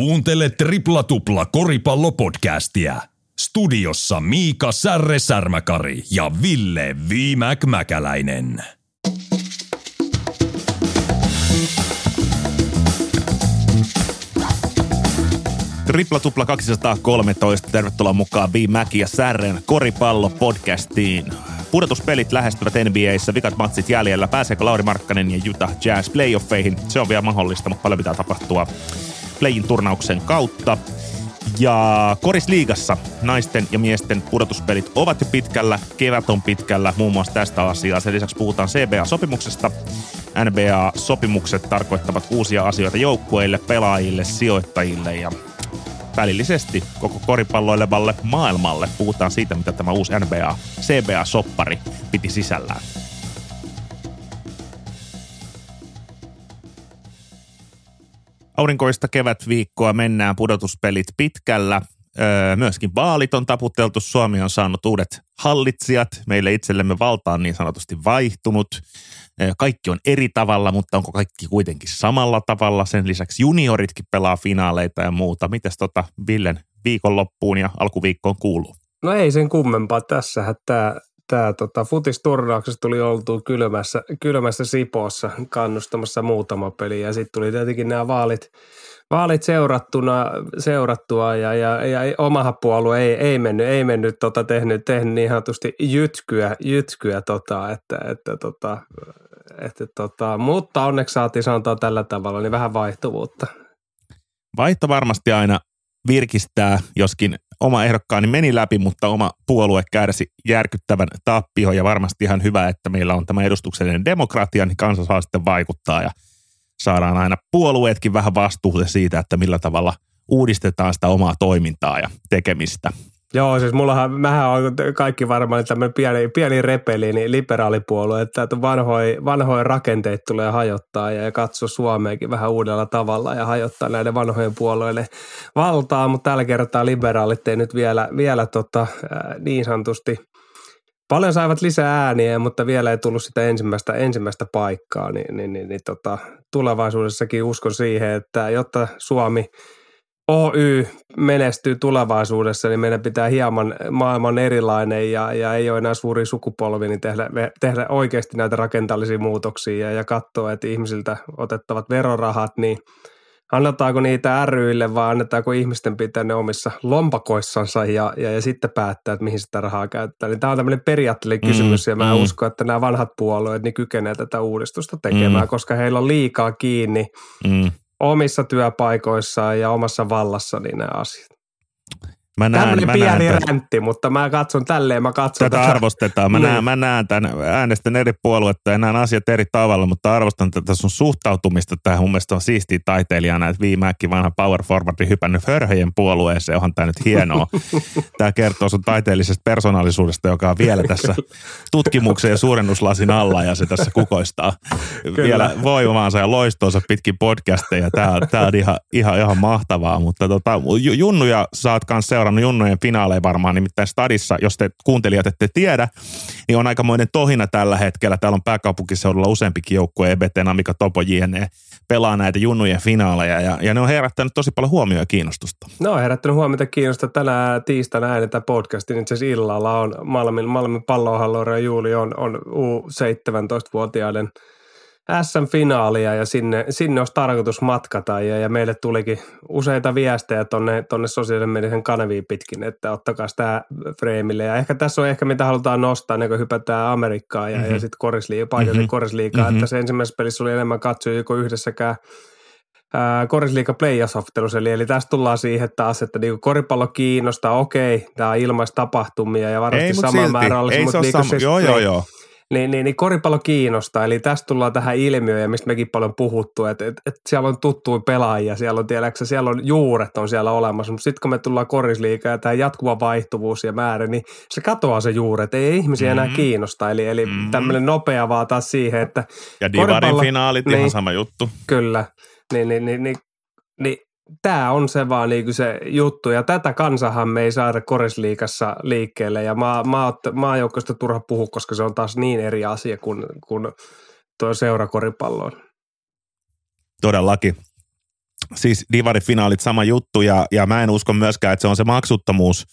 Kuuntele Tripla Tupla koripallopodcastia. Studiossa Miika Särre Särmäkari ja Ville Viimäk Mäkäläinen. Tripla tupla 213. Tervetuloa mukaan Vi Mäki ja Särren koripallo-podcastiin. Pudotuspelit lähestyvät NBAissä, vikat matsit jäljellä. Pääseekö Lauri Markkanen ja Utah Jazz playoffeihin? Se on vielä mahdollista, mutta paljon pitää tapahtua playin turnauksen kautta. Ja Korisliigassa naisten ja miesten pudotuspelit ovat jo pitkällä, kevät on pitkällä, muun muassa tästä asiaa. Sen lisäksi puhutaan CBA-sopimuksesta. NBA-sopimukset tarkoittavat uusia asioita joukkueille, pelaajille, sijoittajille ja välillisesti koko koripalloilevalle maailmalle. Puhutaan siitä, mitä tämä uusi NBA CBA-soppari piti sisällään. Aurinkoista kevätviikkoa mennään pudotuspelit pitkällä. Öö, myöskin vaalit on taputeltu. Suomi on saanut uudet hallitsijat. Meille itsellemme valta on niin sanotusti vaihtunut. Öö, kaikki on eri tavalla, mutta onko kaikki kuitenkin samalla tavalla? Sen lisäksi junioritkin pelaa finaaleita ja muuta. Mites tota Villen viikonloppuun ja alkuviikkoon kuuluu? No ei sen kummempaa. Tässähän tämä tämä tota, futisturnauksessa tuli oltu kylmässä, kylmässä Sipoossa kannustamassa muutama peli ja sitten tuli tietenkin nämä vaalit, vaalit seurattuna, seurattua ja, ja, ja omahan puolue ei, ei mennyt, ei mennyt tota, tehnyt, tehnyt niin sanotusti jytkyä, jytkyä tota, että, että, tota, että, tota, mutta onneksi saatiin sanotaan tällä tavalla, niin vähän vaihtuvuutta. Vaihto varmasti aina virkistää, joskin oma ehdokkaani meni läpi, mutta oma puolue kärsi järkyttävän tappio ja varmasti ihan hyvä, että meillä on tämä edustuksellinen demokratia, niin kansa saa sitten vaikuttaa ja saadaan aina puolueetkin vähän vastuuta siitä, että millä tavalla uudistetaan sitä omaa toimintaa ja tekemistä. Joo, siis mullahan, mähän on kaikki varmaan tämmöinen pieni, pieni repeli, niin liberaalipuolue, että vanhoja, vanhoja rakenteita tulee hajottaa ja katsoa Suomeenkin vähän uudella tavalla ja hajottaa näiden vanhojen puolueiden valtaa, mutta tällä kertaa liberaalit ei nyt vielä, vielä tota, niin sanotusti Paljon saivat lisää ääniä, mutta vielä ei tullut sitä ensimmäistä, ensimmäistä paikkaa, niin, niin, niin, niin tota, tulevaisuudessakin uskon siihen, että jotta Suomi – Oy menestyy tulevaisuudessa, niin meidän pitää hieman maailman erilainen ja, ja ei ole enää suuri sukupolvi, niin tehdä, tehdä oikeasti näitä rakenteellisia muutoksia ja, ja katsoa, että ihmisiltä otettavat verorahat, niin annetaanko niitä ryille vai annetaanko ihmisten pitää ne omissa lompakoissansa ja, ja, ja sitten päättää, että mihin sitä rahaa käyttää. Niin tämä on tämmöinen periaatteellinen mm, kysymys ja mä mm. uskon, että nämä vanhat puolueet niin kykenevät tätä uudistusta tekemään, mm. koska heillä on liikaa kiinni mm omissa työpaikoissaan ja omassa vallassa niin nämä asiat. Mä näen, Tämmöinen mä pieni näen räntti, mutta mä katson tälleen, mä katson tätä. Tätä arvostetaan. Mä, niin. näen, mä näen tämän, äänestän eri puoluetta ja näen asiat eri tavalla, mutta arvostan tätä sun suhtautumista tähän. Mun mielestä on siistiä taiteilijana, että viimeäkin vanha power forwardi hypännyt hörhöjen puolueeseen. Onhan tämä nyt hienoa. tämä kertoo sun taiteellisesta persoonallisuudesta, joka on vielä tässä tutkimuksen ja suurennuslasin alla ja se tässä kukoistaa Kyllä. vielä voimaansa ja loistoonsa pitkin podcasteja. Tämä, tämä on ihan, ihan, ihan mahtavaa, mutta tota, Junnuja saat kanssa seurannut junnojen finaaleja varmaan, nimittäin Stadissa, jos te kuuntelijat ette tiedä, niin on aikamoinen tohina tällä hetkellä. Täällä on pääkaupunkiseudulla useampikin joukkue, EBT, Namika, Topo, JNE, pelaa näitä junnujen finaaleja ja, ja ne on herättänyt tosi paljon huomioon ja kiinnostusta. No on herättänyt huomiota kiinnostusta. Tänään tiistaina äänetään podcastin itse asiassa illalla on Malmin, Malmin pallohalloura ja Juuli on, on U17-vuotiaiden – SM-finaalia ja sinne, sinne olisi tarkoitus matkata ja, ja meille tulikin useita viestejä tonne, tonne sosiaalisen median kanaviin pitkin, että ottakaa sitä freimille. Ja ehkä tässä on ehkä mitä halutaan nostaa, ennen kuin hypätään Amerikkaan ja, mm-hmm. ja sitten korisliiga, paikallisen mm-hmm. korisliigaa, mm-hmm. että se ensimmäisessä pelissä oli enemmän katsojia kuin yhdessäkään korisliiga playoff eli, eli tästä tullaan siihen taas, että niinku koripallo kiinnostaa, okei, tämä on ilmaistapahtumia ja varmasti sama määrä olisi, mutta niinku sam- siis, joo, joo, joo niin, niin, niin koripallo kiinnostaa, eli tästä tullaan tähän ilmiöön, ja mistä mekin paljon puhuttu, että, että, että siellä on tuttuja pelaajia, siellä on, tiedätkö, siellä on juuret on siellä olemassa, mutta sitten kun me tullaan korisliikaa ja tämä jatkuva vaihtuvuus ja määrä, niin se katoaa se juuret, ei ihmisiä mm-hmm. enää kiinnosta, eli, eli mm-hmm. tämmöinen nopea vaan taas siihen, että Ja Divarin finaalit, niin, ihan sama juttu. Kyllä, niin, niin, niin, niin, niin tämä on se vaan niinku se juttu, ja tätä kansahan me ei saada korisliikassa liikkeelle, ja maa, maa, maajoukkoista turha puhua, koska se on taas niin eri asia kuin, kuin tuo seurakoripallo on. Todellakin. siis divarifinaalit sama juttu ja, ja mä en usko myöskään, että se on se maksuttomuus,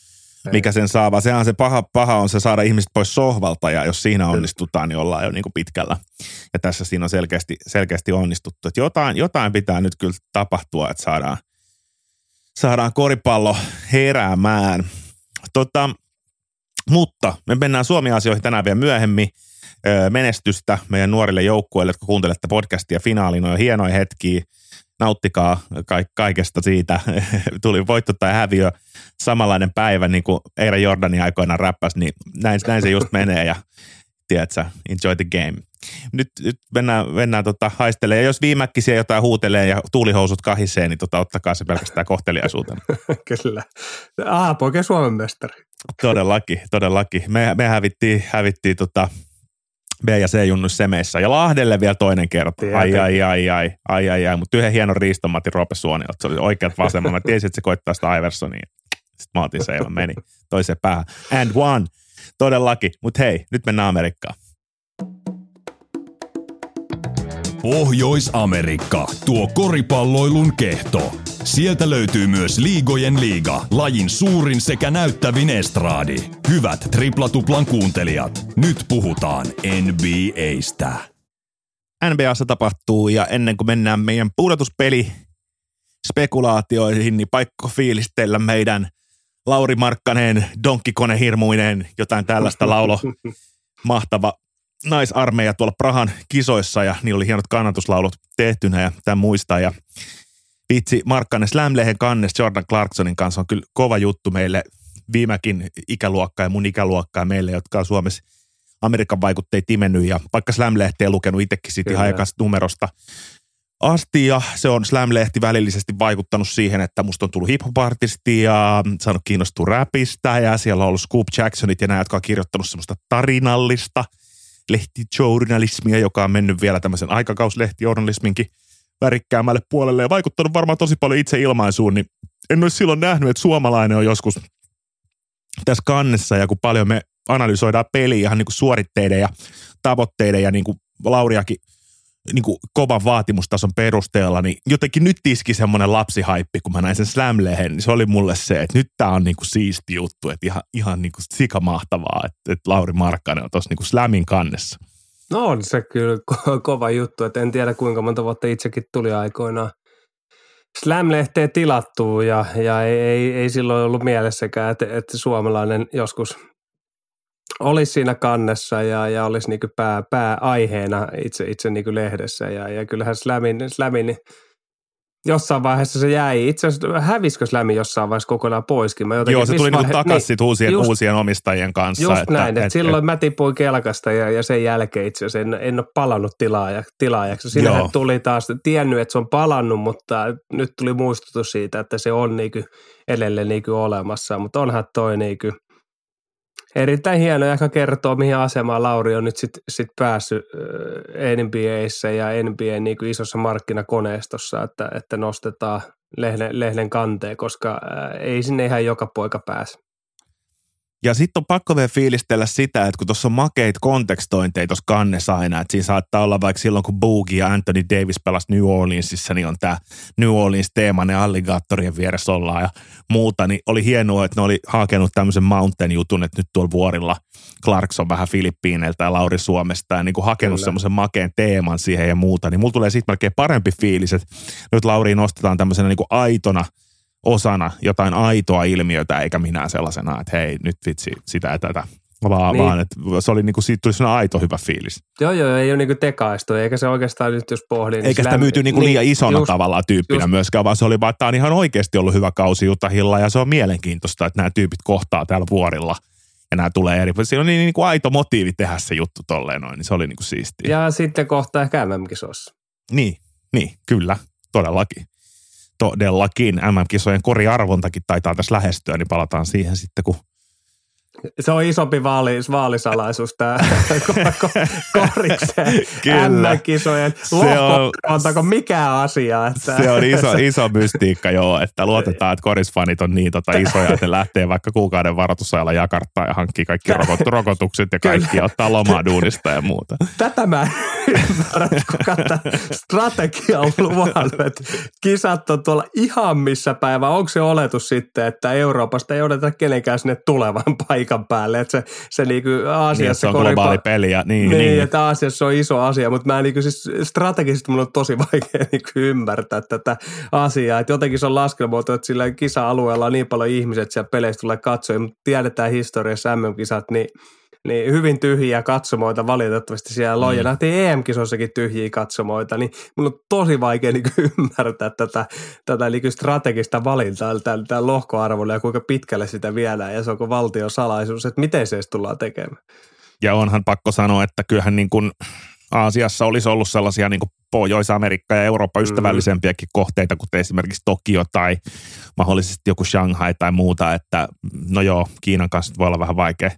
mikä sen saa, vaan sehän se paha, paha on se saada ihmiset pois sohvalta ja jos siinä onnistutaan, niin ollaan jo niin kuin pitkällä. Ja tässä siinä on selkeästi, selkeästi onnistuttu. Että jotain, jotain pitää nyt kyllä tapahtua, että saadaan, saadaan koripallo heräämään. Tota, mutta me mennään Suomi-asioihin tänään vielä myöhemmin. Menestystä meidän nuorille joukkueille, jotka kuuntelette podcastia finaaliin, on hienoja hetkiä nauttikaa kaikesta siitä. Tuli voitto tai häviö samanlainen päivä, niin kuin Eira Jordani aikoinaan räppäs, niin näin, näin se just menee ja tiedätkö, enjoy the game. Nyt, nyt mennään, mennään tota, haistelemaan. Ja jos viimäkkisiä jotain huutelee ja tuulihousut kahisee, niin tota, ottakaa se pelkästään kohteliaisuutena. Kyllä. Ah, poikea Suomen mestari. Todellakin, todellakin. Me, me hävittiin, hävittiin tota, B- ja C-junnu semeissä. Ja Lahdelle vielä toinen kerta. Ai, ai, ai, ai, ai, ai, ai. Mutta yhden hienon riiston Matti Roope Suonilta. Se oli oikeat vasemman. Mä tiesin, että se koittaa sitä Iversonia. Sitten mä otin se meni toiseen päähän. And one. Todellakin. Mutta hei, nyt mennään Amerikkaan. Pohjois-Amerikka, tuo koripalloilun kehto. Sieltä löytyy myös Liigojen liiga, lajin suurin sekä näyttävin estraadi. Hyvät triplatuplan kuuntelijat, nyt puhutaan NBAstä. NBAssa tapahtuu ja ennen kuin mennään meidän pudotuspeli spekulaatioihin, niin paikko fiilistellä meidän Lauri Markkanen, Donkkikone hirmuinen, jotain tällaista laulo. Mahtava naisarmeija tuolla Prahan kisoissa ja niillä oli hienot kannatuslaulut tehtynä ja tämän muistaa. Ja vitsi, Markkanen Slam-lehen kannes Jordan Clarksonin kanssa on kyllä kova juttu meille viimekin ikäluokka ja mun ikäluokka ja meille, jotka on Suomessa Amerikan vaikutteet imennyt ja vaikka Slam-lehteä lukenut itsekin siitä ihan numerosta asti ja se on Slam-lehti välillisesti vaikuttanut siihen, että musta on tullut hip ja saanut kiinnostua räpistä ja siellä on ollut Scoop Jacksonit ja nämä, jotka on kirjoittanut semmoista tarinallista – lehtijournalismia, joka on mennyt vielä tämmöisen aikakauslehtijournalisminkin värikkäämälle puolelle ja vaikuttanut varmaan tosi paljon itse ilmaisuun, niin en olisi silloin nähnyt, että suomalainen on joskus tässä kannessa ja kun paljon me analysoidaan peliä ihan niin kuin suoritteiden ja tavoitteiden ja niin kuin Lauriakin niin kuin kovan vaatimustason perusteella, niin jotenkin nyt tiski semmoinen lapsihaippi, kun mä näin sen slam niin se oli mulle se, että nyt tää on niin kuin siisti juttu, että ihan, ihan niin kuin sikamahtavaa, että, että Lauri Markkanen on tuossa niin kuin slamin kannessa. No on se kyllä ko- kova juttu, että en tiedä kuinka monta vuotta itsekin tuli aikoinaan Slam-lehteen tilattuu ja, ja ei, ei, ei silloin ollut mielessäkään, että, että suomalainen joskus olisi siinä kannessa ja, ja olisi niin pää, pääaiheena itse, itse niin lehdessä. Ja, ja kyllähän Slamin, Slamin jossain vaiheessa se jäi. Itse asiassa hävisikö Slami jossain vaiheessa kokonaan poiskin? Mä Joo, se tuli vaihe... niin takaisin niin, uusien, just, uusien omistajien kanssa. Just että, näin, että, että silloin et, mä tipuin kelkasta ja, ja sen jälkeen itse asiassa en, en ole palannut tilaaja, tilaajaksi. Sinähän tuli taas, tiennyt, että se on palannut, mutta nyt tuli muistutus siitä, että se on niin edelleen niin olemassa. Mutta onhan toi niin kuin, erittäin hieno ja kertoo, mihin asemaan Lauri on nyt sitten sit päässyt NBAissä ja NBA niin kuin isossa markkinakoneistossa, että, että nostetaan lehden, lehden kanteen, koska ei sinne ihan joka poika pääse. Ja sitten on pakko vielä fiilistellä sitä, että kun tuossa on makeit kontekstointeja tuossa kannessa aina, että siinä saattaa olla vaikka silloin, kun Boogie ja Anthony Davis pelasi New Orleansissa, niin on tämä New Orleans teema, ne alligaattorien vieressä ollaan ja muuta, niin oli hienoa, että ne oli hakenut tämmöisen mountain jutun, että nyt tuolla vuorilla Clarkson vähän Filippiineiltä ja Lauri Suomesta ja niin kuin hakenut semmoisen makeen teeman siihen ja muuta, niin mulla tulee siitä melkein parempi fiilis, että nyt Lauri nostetaan tämmöisenä niin kuin aitona – osana jotain aitoa ilmiötä, eikä minä sellaisena, että hei, nyt vitsi, sitä ja tätä. Vaan, niin. vaan että se oli niinku, siitä tuli sellainen aito hyvä fiilis. Joo, joo, ei ole niinku tekaistu, eikä se oikeastaan nyt jos pohdin. Eikä sitä myyty niinku niin, liian isona just, tavallaan tyyppinä just. myöskään, vaan se oli vaan, että tämä on ihan oikeasti ollut hyvä kausi Utahilla ja se on mielenkiintoista, että nämä tyypit kohtaa täällä vuorilla ja nämä tulee eri. Siinä on niin, niin kuin aito motiivi tehdä se juttu tolleen noin, niin se oli niin kuin siistiä. Ja sitten kohta ehkä MM-kisossa. Niin, niin, kyllä, todellakin todellakin MM-kisojen koriarvontakin taitaa tässä lähestyä, niin palataan siihen sitten, kun se on isompi vaali, vaalisalaisuus tämä koriksen M-kisojen lohkoarvonta mikään asia. Että. Se on iso, iso mystiikka joo, että luotetaan, että korisfanit on niin tota isoja, että ne lähtee vaikka kuukauden varoitusajalla jakarttaa ja hankkii kaikki rokotukset ja kaikki ja ottaa lomaa duunista ja muuta. Tätä mä, ymmärrä, kuka tämä strategia on luvannut, että kisat on tuolla ihan missä päivä. Onko se oletus sitten, että Euroopasta ei odota kenenkään sinne tulevan paikan päälle, että se, se niinku Aasiassa... Niin, se on globaali peli ja niin, niin, niin. että Aasiassa on iso asia, mutta mä niinku siis strategisesti mun on tosi vaikea niinku ymmärtää tätä asiaa, että jotenkin se on laskelmoitu, että sillä kisa-alueella on niin paljon ihmisiä, että siellä peleissä tulee katsoja, mutta tiedetään historiassa MM-kisat, niin niin hyvin tyhjiä katsomoita valitettavasti siellä on. Mm. Nähtiin EM-kisoissakin tyhjiä katsomoita, niin mun on tosi vaikea niin ymmärtää tätä, tätä niin strategista valintaa tällä lohkoarvolla ja kuinka pitkälle sitä viedään ja se onko valtion salaisuus, että miten se edes tullaan tekemään. Ja onhan pakko sanoa, että kyllähän niin kuin Aasiassa olisi ollut sellaisia niin kuin Pohjois-Amerikka ja Eurooppa ystävällisempiäkin kohteita, kuten esimerkiksi Tokio tai mahdollisesti joku Shanghai tai muuta, että no joo, Kiinan kanssa voi olla vähän vaikea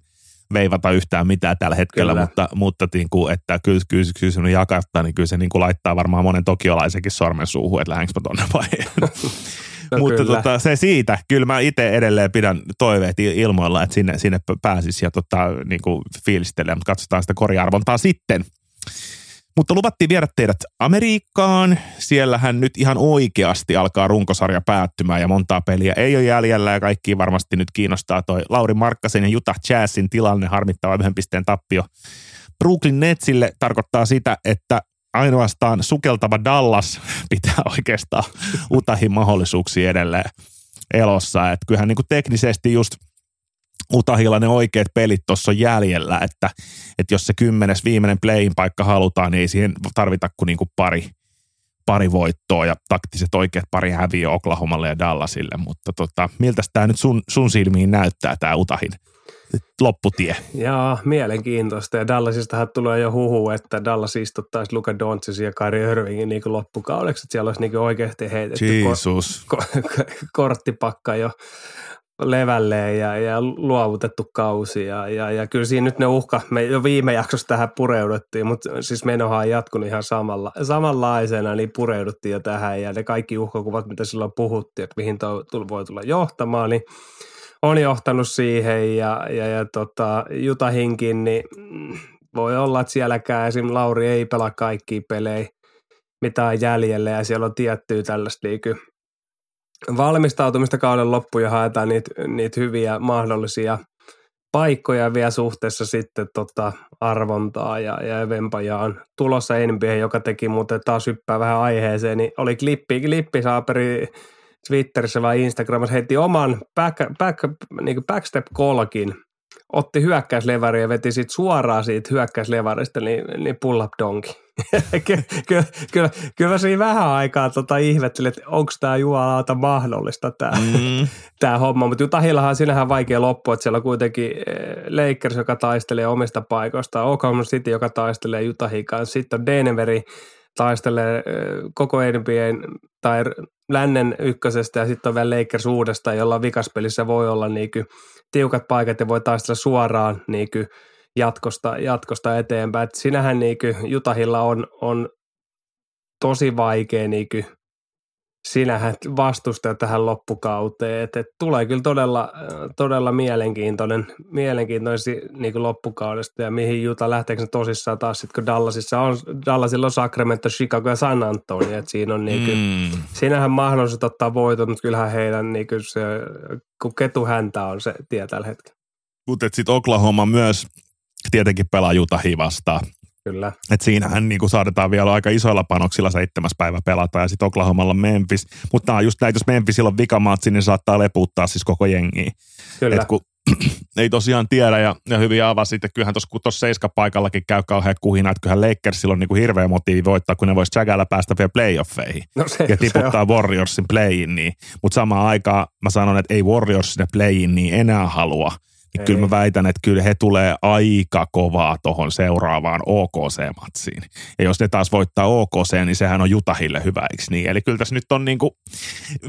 veivata yhtään mitään tällä hetkellä, kyllä. mutta, mutta niin kuin, että kyllä, kyllä, kyllä se jakattaa, niin kyllä se niin kuin laittaa varmaan monen tokiolaisenkin sormen suuhun, että lähdenkö tonne vai No Mutta tota, se siitä, kyllä mä itse edelleen pidän toiveet ilmoilla, että sinne, sinne pääsisi ja tota, niin kuin fiilistelee, mutta katsotaan sitä koriarvontaa sitten. Mutta luvattiin viedä teidät Amerikkaan. Siellähän nyt ihan oikeasti alkaa runkosarja päättymään ja montaa peliä ei ole jäljellä ja kaikki varmasti nyt kiinnostaa toi Lauri Markkasen ja Utah Jazzin tilanne harmittava yhden pisteen tappio. Brooklyn Netsille tarkoittaa sitä, että ainoastaan sukeltava Dallas pitää oikeastaan Utahin mahdollisuuksia edelleen elossa. Että kyllähän niin kuin teknisesti just – Utahilla ne oikeat pelit tuossa on jäljellä, että, että jos se kymmenes viimeinen playin paikka halutaan, niin ei siihen tarvita kuin, niin kuin pari, pari voittoa ja taktiset oikeat pari häviö Oklahomalle ja Dallasille, mutta tota, miltä tämä nyt sun, sun silmiin näyttää tämä Utahin lopputie? Joo, mielenkiintoista ja Dallasistahan tulee jo huhu, että Dallas istuttaisi Luka Doncicin ja Kyrie Irvingin niin loppukaudeksi, että siellä olisi niin oikeasti heitetty Jesus. Ko- ko- korttipakka jo levälleen ja, ja luovutettu kausi. Ja, ja, ja kyllä siinä nyt ne uhka, me jo viime jaksossa tähän pureuduttiin, mutta siis menohan on jatkunut ihan samalla, samanlaisena, niin pureuduttiin jo tähän ja ne kaikki uhkakuvat, mitä silloin puhuttiin, että mihin tuo voi tulla johtamaan, niin on johtanut siihen ja, ja, ja tota, Jutahinkin, niin voi olla, että sielläkään esim. Lauri ei pelaa kaikkia pelejä, mitä on jäljellä ja siellä on tiettyä tällaista liiky valmistautumista kauden loppuun ja haetaan niitä, niitä hyviä mahdollisia paikkoja vielä suhteessa sitten tota arvontaa ja, ja Vempaja on tulossa NBA, joka teki muuten taas hyppää vähän aiheeseen, niin oli klippi, klippi saaperi Twitterissä vai Instagramissa heitti oman back, back, niin backstep kolkin otti hyökkäyslevaria ja veti sit suoraan siitä hyökkäyslevarista, niin, niin pull up donki. kyllä, kyllä, kyllä, kyllä siinä vähän aikaa tota ihmettelin, että onko tämä juolauta mahdollista tämä mm. tää homma. Mutta Utahillahan sinähän vaikea loppu, että siellä on kuitenkin eh, Lakers, joka taistelee omista paikoista, Oklahoma City, joka taistelee Utahin kanssa, sitten on Denveri, taistelee eh, koko NBA tai lännen ykkösestä ja sitten on vielä Lakers uudestaan, jolla vikaspelissä voi olla niin tiukat paikat ja voi taistella suoraan niin jatkosta, jatkosta eteenpäin. Et sinähän niin Jutahilla on, on tosi vaikea niin sinähän vastustaa tähän loppukauteen. Et, et tulee kyllä todella, todella mielenkiintoinen, mielenkiintoinen niin loppukaudesta ja mihin Juta lähteekö se tosissaan taas sitten, kun Dallasissa on, Dallasilla on Sacramento, Chicago ja San Antonio. Et siinä on niin kuin, mm. siinähän mahdollisuus ottaa voiton, mutta kyllähän heidän niin kuin se, kun ketu häntä on se tie tällä hetkellä. Mutta sitten Oklahoma myös tietenkin pelaa Jutahia vastaan. Kyllä. Et siinähän niin kuin saadetaan vielä aika isoilla panoksilla seitsemäs päivä pelata ja sitten Oklahomalla Memphis. Mutta nämä on just näitä, jos Memphisillä on vikamaatsi, niin saattaa leputtaa siis koko jengiä. Kyllä. Et kun ei tosiaan tiedä ja, ja hyvin avasi, että kyllähän tuossa kun tuossa seiskapaikallakin käy kauhean kuhina, että kyllähän Lakersilla on niin kuin hirveä motiivi voittaa, kun ne voisi Jagalla päästä vielä playoffeihin no se, ja tiputtaa se Warriorsin playin niin. Mutta samaan aikaan mä sanon, että ei Warriors sinne playin niin enää halua – niin kyllä mä väitän, että kyllä he tulee aika kovaa tuohon seuraavaan OKC-matsiin. Ja jos ne taas voittaa OKC, niin sehän on Jutahille hyvä, eikö niin? Eli kyllä tässä nyt on niin kuin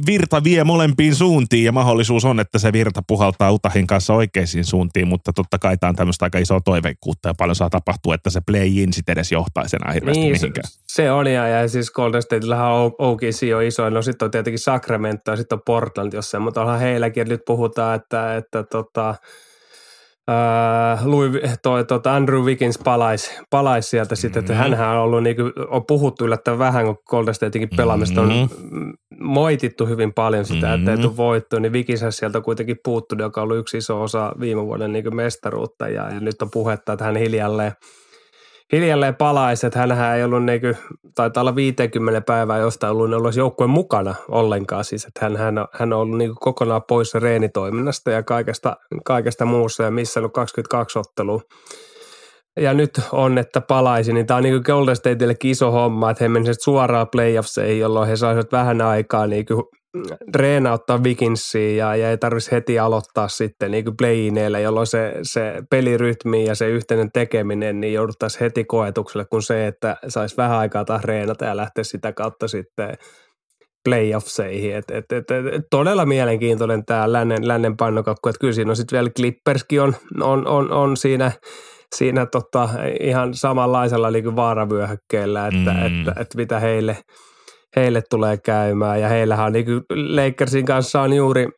virta vie molempiin suuntiin ja mahdollisuus on, että se virta puhaltaa Utahin kanssa oikeisiin suuntiin, mutta totta kai tämä on tämmöistä aika isoa toiveikkuutta ja paljon saa tapahtua, että se play-in sitten edes johtaisi enää hirveästi niin, mihinkään. Se on ja, ja siis Golden Stateillähän on OKC on iso, no sitten on tietenkin Sacramento ja sitten on Portland jossain, mutta onhan heilläkin, nyt puhutaan, että, että tota, Uh, Louis, toi, toi, Andrew Wiggins palaisi palais sieltä mm-hmm. sitten, että mm-hmm. hänhän on ollut, niin kuin, on puhuttu yllättävän vähän, kun Golden Statein pelaamista mm-hmm. on moitittu hyvin paljon sitä, mm-hmm. että ei tule voittoa, niin Wiggins sieltä kuitenkin puuttunut, joka on ollut yksi iso osa viime vuoden niin mestaruutta ja, ja, nyt on puhetta, että hän hiljalleen – hiljalleen palaisi, että hänhän ei ollut niinku, taitaa olla 50 päivää jostain ollut, ollut joukkueen mukana ollenkaan. Siis, että hän, hän, hän on ollut niinku kokonaan poissa reenitoiminnasta ja kaikesta, kaikesta muussa ja missä ollut 22 ottelua. Ja nyt on, että palaisi, niin tämä on niin Golden Stateillekin iso homma, että he menisivät suoraan playoffseihin, jolloin he saisivat vähän aikaa niin reenauttaa Vikinsiin ja, ja ei tarvitsisi heti aloittaa sitten niin playineillä, jolloin se, se pelirytmi ja se yhteinen tekeminen niin jouduttaisiin heti koetukselle kuin se, että saisi vähän aikaa taas reenata ja lähteä sitä kautta sitten playoffseihin. Et, et, et, et, todella mielenkiintoinen tämä lännen, lännen painokakku, että kyllä siinä on sitten vielä Clipperskin on, on, on, on siinä, siinä tota, ihan samanlaisella niin vaaravyöhykkeellä, että, mm. että, että, että mitä heille – heille tulee käymään. Ja heillähän on niin Lakersin kanssa on juuri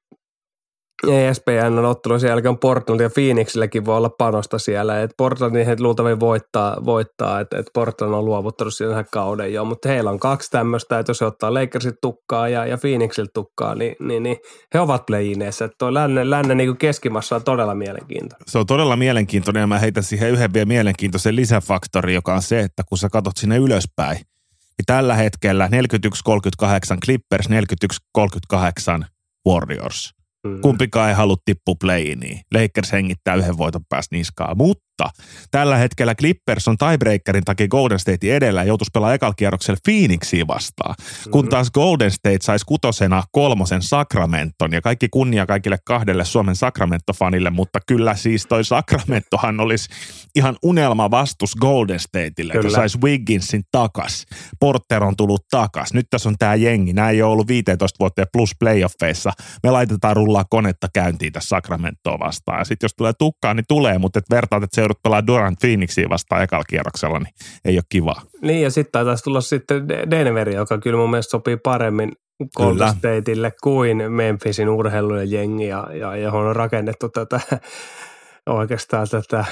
ESPN on ottanut sen jälkeen Portland ja Phoenixilläkin voi olla panosta siellä. Et Portlandin he luultavasti voittaa, voittaa että et Portland on luovuttanut siinä kauden jo, mutta heillä on kaksi tämmöistä, että jos he ottaa Lakersit tukkaa ja, ja Phoenixilta tukkaa, niin, niin, niin he ovat playineissa. Että tuo lännen, lännen niin keskimassa on todella mielenkiintoinen. Se on todella mielenkiintoinen ja mä heitän siihen yhden vielä mielenkiintoisen lisäfaktori, joka on se, että kun sä katsot sinne ylöspäin, niin tällä hetkellä 41-38 Clippers, 41-38 Warriors. Mm. Kumpikaan ei halua tippua playiin. Lakers hengittää yhden voiton päästä niskaa. Mutta tällä hetkellä Clippers on tiebreakerin takia Golden State edellä ja joutuisi pelaamaan ekalla kierroksella Phoenixia vastaan. Mm. Kun taas Golden State saisi kutosena kolmosen Sacramenton ja kaikki kunnia kaikille kahdelle Suomen Sacramento-fanille, mutta kyllä siis toi Sacramentohan olisi ihan unelma vastus Golden Stateille, kyllä. että saisi Wigginsin takas. Porter on tullut takas. Nyt tässä on tämä jengi. Nämä ei ole ollut 15 vuotta plus playoffeissa. Me laitetaan rullaa konetta käyntiin tässä Sacramentoa vastaan. Ja sitten jos tulee tukkaa, niin tulee, mutta et vertaat, että se joudut pelaamaan Durant Phoenixia vastaan ekalla kierroksella, niin ei ole kiva. Niin ja sitten taisi tulla sitten Denveri, joka kyllä mun mielestä sopii paremmin Golden Stateille kuin Memphisin urheilujen jengi, ja, ja johon on rakennettu tätä oikeastaan tätä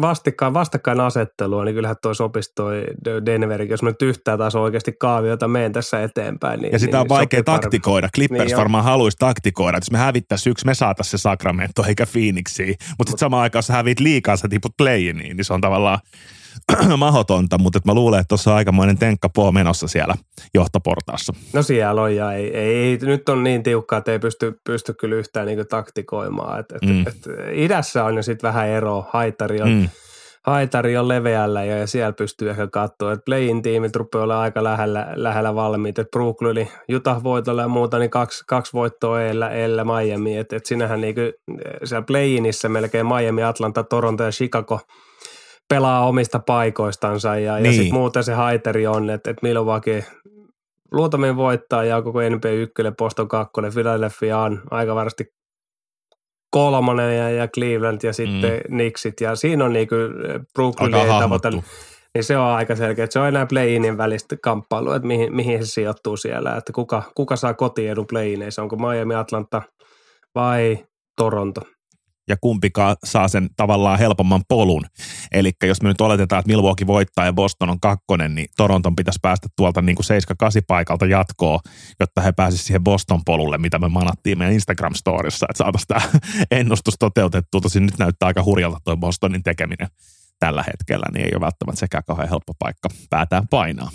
vastikkaan, vastakkainasettelua, niin kyllähän toi sopisi toi Denverikin, jos me nyt yhtään taas oikeasti kaaviota meen tässä eteenpäin. Niin, ja sitä niin on vaikea taktikoida. Clippers niin varmaan haluaisi taktikoida, että jos me hävittäisiin yksi, me saataisiin se Sacramento eikä Phoenixia, mutta sitten samaan aikaan jos hävit liikaa, sä tiput playiin, niin se on tavallaan mahdotonta, mutta mä luulen, että tuossa on aikamoinen tenkka poo menossa siellä johtoportaassa. No siellä on ja ei, ei, nyt on niin tiukkaa, että ei pysty, pysty kyllä yhtään niin taktikoimaan. Et, et, mm. et, idässä on jo sitten vähän ero, haitari on, mm. haitari on leveällä ja, ja siellä pystyy ehkä katsoa, että play-in tiimit rupeaa olla aika lähellä, lähellä valmiit, että Brooklyn, Utah voitolla ja muuta, niin kaksi, kaksi voittoa eellä, eellä Miami, että et sinähän niin kuin, siellä play-inissä melkein Miami, Atlanta, Toronto ja Chicago – pelaa omista paikoistansa ja, niin. ja sitten muuten se haiteri on, että, että Milwaukee luultavasti voittaa ja koko NBA 1, Boston 2, Philadelphia on aika varmasti kolmonen ja, ja Cleveland ja sitten mm. Knicksit ja siinä on niinku Brooklyn ei tavoita, niin se on aika selkeä, että se on enää play-inin välistä kamppailua, että mihin, mihin se sijoittuu siellä, että kuka, kuka saa kotiedun play-ineissa, onko Miami, Atlanta vai Toronto ja kumpikaan saa sen tavallaan helpomman polun. Eli jos me nyt oletetaan, että Milwaukee voittaa ja Boston on kakkonen, niin Toronton pitäisi päästä tuolta niin kuin 7-8 paikalta jatkoa, jotta he pääsisivät siihen Boston polulle, mitä me manattiin meidän Instagram-storissa, että saataisiin tämä ennustus toteutettua. Tosin nyt näyttää aika hurjalta tuo Bostonin tekeminen tällä hetkellä, niin ei ole välttämättä sekään kauhean helppo paikka päätään painaa.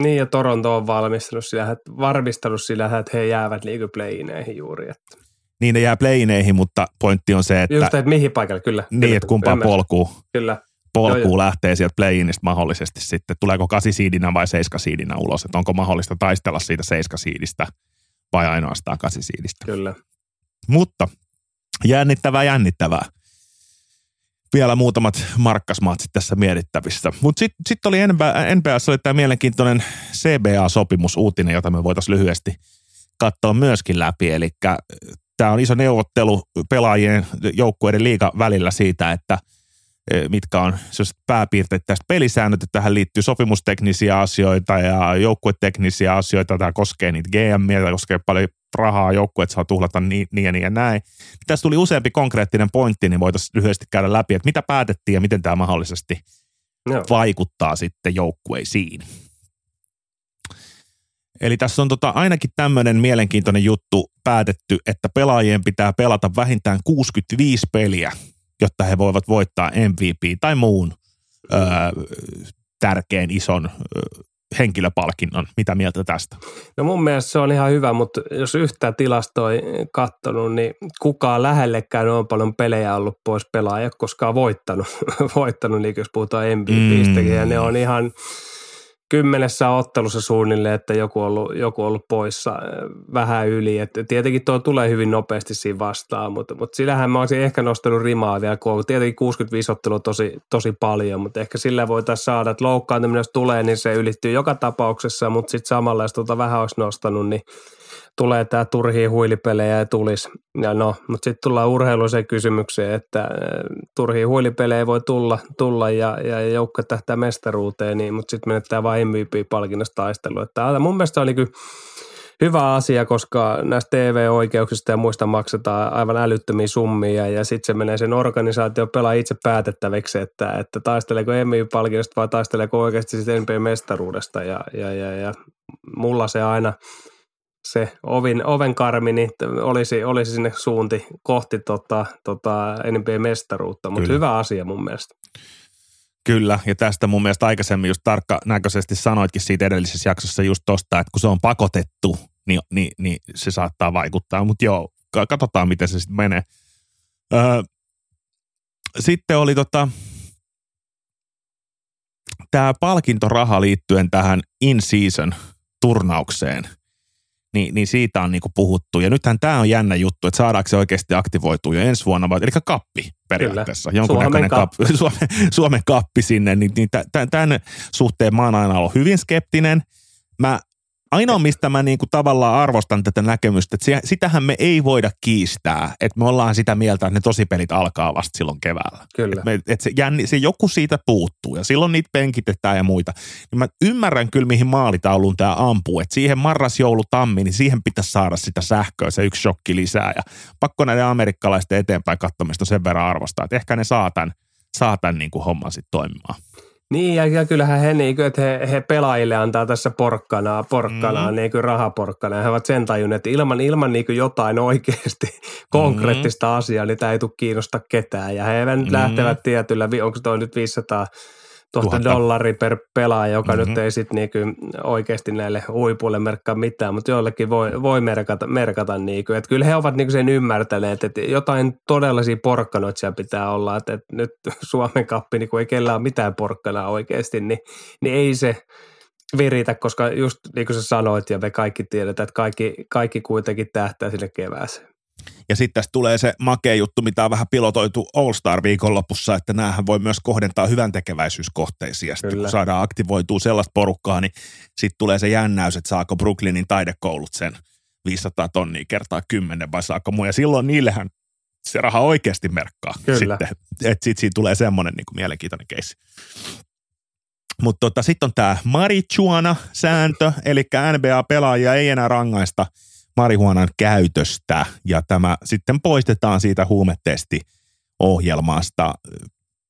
Niin, ja Toronto on valmistanut sillä, että varmistanut sillä, että he jäävät liikypleineihin juuri. Että. Niin ne jää playineihin, mutta pointti on se, että... Just, että mihin paikalle, kyllä. Niin, kyllä, että kumpaan polkuun, kyllä. polkuun lähtee sieltä playinista mahdollisesti sitten. Tuleeko kasisiidinä vai seiskasiidinä ulos, että onko mahdollista taistella siitä seiskasiidistä vai ainoastaan kasisiidistä. Kyllä. Mutta jännittävää, jännittävää. Vielä muutamat markkasmaatsit tässä mietittävissä. Mutta sitten sit oli NBA, NBAssa oli tämä mielenkiintoinen CBA-sopimus, uutinen, jota me voitaisiin lyhyesti katsoa myöskin läpi. Eli tämä on iso neuvottelu pelaajien joukkueiden liiga välillä siitä, että e, mitkä on pääpiirteet tästä pelisäännöt, että tähän liittyy sopimusteknisiä asioita ja joukkueteknisiä asioita. Tämä koskee niitä GM, tämä koskee paljon rahaa, joukkueet saa tuhlata niin, niin ja niin ja näin. Tässä tuli useampi konkreettinen pointti, niin voitaisiin lyhyesti käydä läpi, että mitä päätettiin ja miten tämä mahdollisesti Joo. vaikuttaa sitten joukkueisiin. Eli tässä on tota ainakin tämmöinen mielenkiintoinen juttu päätetty, että pelaajien pitää pelata vähintään 65 peliä, jotta he voivat voittaa MVP tai muun öö, tärkeän ison öö, henkilöpalkinnon. Mitä mieltä tästä? No mun mielestä se on ihan hyvä, mutta jos yhtään tilastoi kattonut, niin kukaan lähellekään on paljon pelejä ollut pois pelaaja, koska on voittanut, voittanut niin jos puhutaan MVPistäkin, mm. ja ne on ihan kymmenessä ottelussa suunnilleen, että joku on ollut, joku ollut poissa äh, vähän yli. Et tietenkin tuo tulee hyvin nopeasti siinä vastaan, mutta, mutta sillähän mä olisin ehkä nostanut rimaa vielä, kun tietenkin 65 ottelua tosi, tosi paljon, mutta ehkä sillä voitaisiin saada, että loukkaantuminen jos tulee, niin se ylittyy joka tapauksessa, mutta sitten samalla jos tuota vähän olisi nostanut, niin tulee tämä turhia huilipelejä ja tulisi. Ja no, mutta sitten tullaan urheiluiseen kysymykseen, että äh, turhia huilipelejä voi tulla, tulla ja, ja joukko tähtää mestaruuteen, niin, mutta sitten menettää vain MVP-palkinnosta taistelua. Että mun mielestä oli kyllä hyvä asia, koska näistä TV-oikeuksista ja muista maksetaan aivan älyttömiä summia ja sitten se menee sen organisaatio pelaa itse päätettäväksi, että, että taisteleeko MVP-palkinnosta vai taisteleeko oikeasti sitten NBA-mestaruudesta ja, ja, ja, ja mulla se aina – se ovin, oven karmi, niin olisi, olisi sinne suunti kohti tota, tota NBA-mestaruutta, mutta hyvä asia mun mielestä. Kyllä, ja tästä mun mielestä aikaisemmin just tarkka näköisesti sanoitkin siitä edellisessä jaksossa just tosta, että kun se on pakotettu, niin, niin, niin se saattaa vaikuttaa, mutta joo, katsotaan miten se sitten menee. Öö, sitten oli tota, tämä palkintoraha liittyen tähän in-season turnaukseen – niin, niin siitä on niinku puhuttu. Ja nythän tämä on jännä juttu, että saadaanko se oikeasti aktivoitua jo ensi vuonna, vai, eli kappi periaatteessa. Kyllä. Suomen, kappi. Suomen, Suomen kappi sinne, niin, niin tämän suhteen mä oon aina ollut hyvin skeptinen. Mä ainoa, mistä mä niinku tavallaan arvostan tätä näkemystä, että sitähän me ei voida kiistää, että me ollaan sitä mieltä, että ne tosipelit alkaa vasta silloin keväällä. Kyllä. Et että se, jänni, se joku siitä puuttuu ja silloin niitä penkitetään ja muita. Niin mä ymmärrän kyllä, mihin maalitauluun tämä ampuu, että siihen marras, joulu, tammi, niin siihen pitäisi saada sitä sähköä, se yksi shokki lisää ja pakko näiden amerikkalaisten eteenpäin katsomista sen verran arvostaa, että ehkä ne saa tämän, saa tämän niin kuin homman sitten toimimaan. Niin, ja, ja kyllähän he, niin kuin, että he, he pelaajille antaa tässä porkkanaa, porkkanaa, mm. niin kuin rahaporkkanaa. He ovat sen tajunneet, että ilman, ilman niin kuin jotain oikeasti konkreettista mm. asiaa, niin tämä ei tule kiinnosta ketään. Ja he mm. lähtevät tietyllä, onko toi nyt 500 tuosta dollari per pelaaja, joka mm-hmm. nyt ei sitten niinku oikeasti näille huipuille merkkaa mitään, mutta joillekin voi, voi merkata, merkata niinku. että kyllä he ovat niinku sen ymmärtäneet, että jotain todellisia porkkanoita siellä pitää olla, että, että nyt Suomen kappi, niin kun ei kellään ole mitään porkkana oikeasti, niin, niin ei se viritä, koska just niin kuin sä sanoit ja me kaikki tiedetään, että kaikki, kaikki kuitenkin tähtää sinne kevääseen. Ja sitten tästä tulee se makea juttu, mitä on vähän pilotoitu All Star viikonlopussa, että näähän voi myös kohdentaa hyvän tekeväisyyskohteisiin. Ja sitten kun saadaan aktivoitua sellaista porukkaa, niin sitten tulee se jännäys, että saako Brooklynin taidekoulut sen 500 tonnia kertaa 10 vai saako muu. Ja silloin niillehän se raha oikeasti merkkaa. Kyllä. Sitten, että sitten siitä tulee semmoinen niin kuin mielenkiintoinen keissi. Mutta tota, sitten on tämä marijuana-sääntö, eli NBA-pelaajia ei enää rangaista – marihuonan käytöstä ja tämä sitten poistetaan siitä huumetesti ohjelmasta.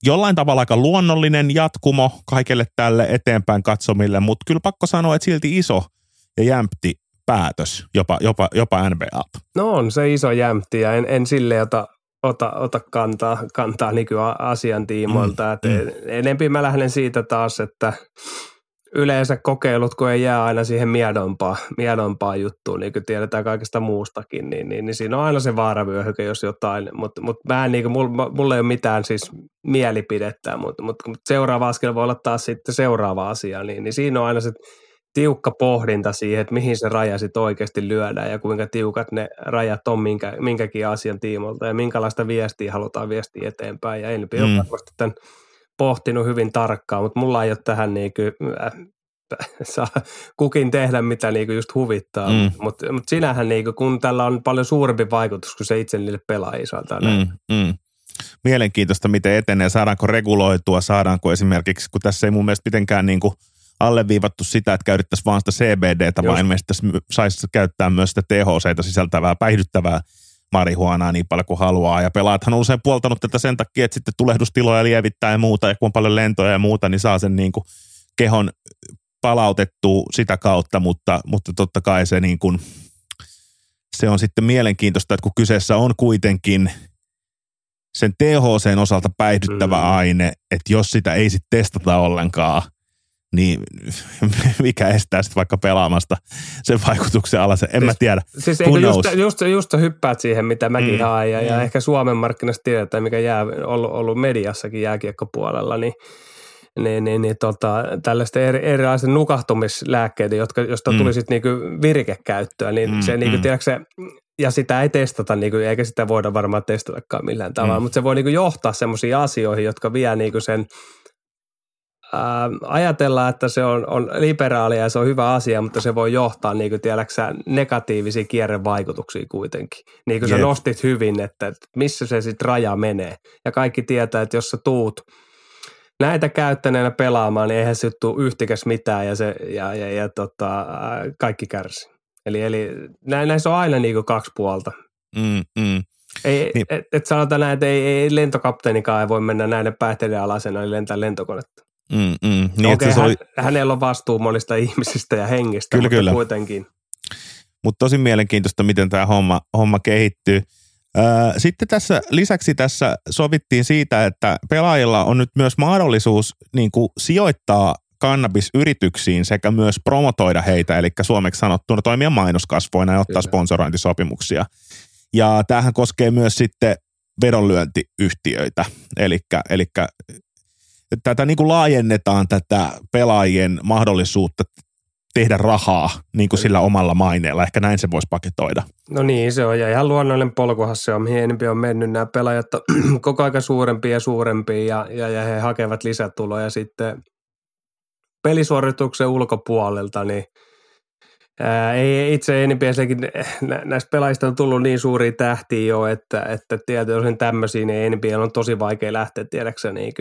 Jollain tavalla aika luonnollinen jatkumo kaikille tälle eteenpäin katsomille, mutta kyllä pakko sanoa, että silti iso ja jämpti päätös jopa, jopa, jopa NBA. No on se iso jämpti ja en, en sille ota, ota, ota kantaa, kantaa nykyasian tiimoilta. Mm, mm. Enempi mä lähden siitä taas, että yleensä kokeilut, kun ei jää aina siihen miedompaa, miedompaa juttuun, niin kuin tiedetään kaikesta muustakin, niin, niin, niin siinä on aina se vaaravyöhyke, jos jotain, mutta mut mä en, niin kuin, mulla, mulla ei ole mitään siis mielipidettä, mutta mut, mut seuraava askel voi olla taas sitten seuraava asia, niin, niin siinä on aina se tiukka pohdinta siihen, että mihin se raja sitten oikeasti lyödään ja kuinka tiukat ne rajat on minkä, minkäkin asian tiimolta ja minkälaista viestiä halutaan viestiä eteenpäin. Ja Enpi mm. on varmasti tämän pohtinut hyvin tarkkaan, mutta mulla ei ole tähän niin kuin, äh, saa kukin tehdä mitä niinku just huvittaa, mm. mutta mut sinähän niinku, kun tällä on paljon suurempi vaikutus kuin se itse niille pelaajille mm, mm. Mielenkiintoista, miten etenee, saadaanko reguloitua, saadaanko esimerkiksi, kun tässä ei mun mielestä mitenkään niinku alleviivattu sitä, että käytettäisiin vaan sitä CBDtä, vaan ilmeisesti saisi käyttää myös sitä THCtä sisältävää päihdyttävää marihuanaa niin paljon kuin haluaa. Ja pelaathan on usein puoltanut tätä sen takia, että sitten tulehdustiloja lievittää ja muuta, ja kun on paljon lentoja ja muuta, niin saa sen niin kuin kehon palautettua sitä kautta, mutta, mutta totta kai se, niin kuin, se on sitten mielenkiintoista, että kun kyseessä on kuitenkin sen THCn osalta päihdyttävä mm. aine, että jos sitä ei sitten testata ollenkaan, niin mikä estää sitten vaikka pelaamasta sen vaikutuksen alas, en siis, mä tiedä. Siis eikö just, just, just hyppäät siihen, mitä mäkin mm, haen, ja, mm. ja ehkä Suomen markkinasta tiedetään, mikä jää, ollut, ollut mediassakin jääkiekkopuolella, niin niin, niin, niin tota, tällaista eri, erilaisia nukahtumislääkkeitä, jotka, josta mm. tuli sitten niinku virikekäyttöä, niin mm, se, niinku, mm. tiedätkö, ja sitä ei testata, niinku, eikä sitä voida varmaan testatakaan millään tavalla, mm. mutta se voi niinku johtaa semmoisiin asioihin, jotka vie niinku sen ää, ajatellaan, että se on, on liberaalia ja se on hyvä asia, mutta se voi johtaa niin kuin tiedäksä, negatiivisia kierrevaikutuksia kuitenkin. Niin kuin sä nostit hyvin, että, että missä se sitten raja menee. Ja kaikki tietää, että jos sä tuut näitä käyttäneenä pelaamaan, niin eihän se tule yhtikäs mitään ja, se, ja, ja, ja tota, kaikki kärsi. Eli, eli näissä on aina niin kuin kaksi puolta. Mm, mm. Ei, niin. et, et sanotaan näin, että ei, ei lentokapteenikaan ei voi mennä näiden päihteiden alasena, eli lentää lentokonetta. Mm, mm. Niin, Okei, okay, oli... hänellä on vastuu monista ihmisistä ja hengistä, kyllä, mutta kyllä. kuitenkin. Mutta tosi mielenkiintoista, miten tämä homma, homma kehittyy. Sitten tässä lisäksi tässä sovittiin siitä, että pelaajilla on nyt myös mahdollisuus niin kuin sijoittaa kannabisyrityksiin sekä myös promotoida heitä, eli suomeksi sanottuna toimia mainoskasvoina ja ottaa Kyllä. sponsorointisopimuksia. Ja tämähän koskee myös sitten vedonlyöntiyhtiöitä, eli, eli tätä niin kuin laajennetaan tätä pelaajien mahdollisuutta tehdä rahaa niin kuin sillä omalla maineella. Ehkä näin se voisi paketoida. No niin, se on. Ja ihan luonnollinen polkuhan se on, mihin enempi on mennyt. Nämä pelaajat koko ajan suurempia ja suurempia ja, ja, ja he hakevat lisätuloja sitten pelisuorituksen ulkopuolelta, niin Ää, ei itse NBAssakin näistä pelaajista on tullut niin suuria tähtiä jo, että, että tietysti tämmöisiä, niin NBA on tosi vaikea lähteä tiedäksä niin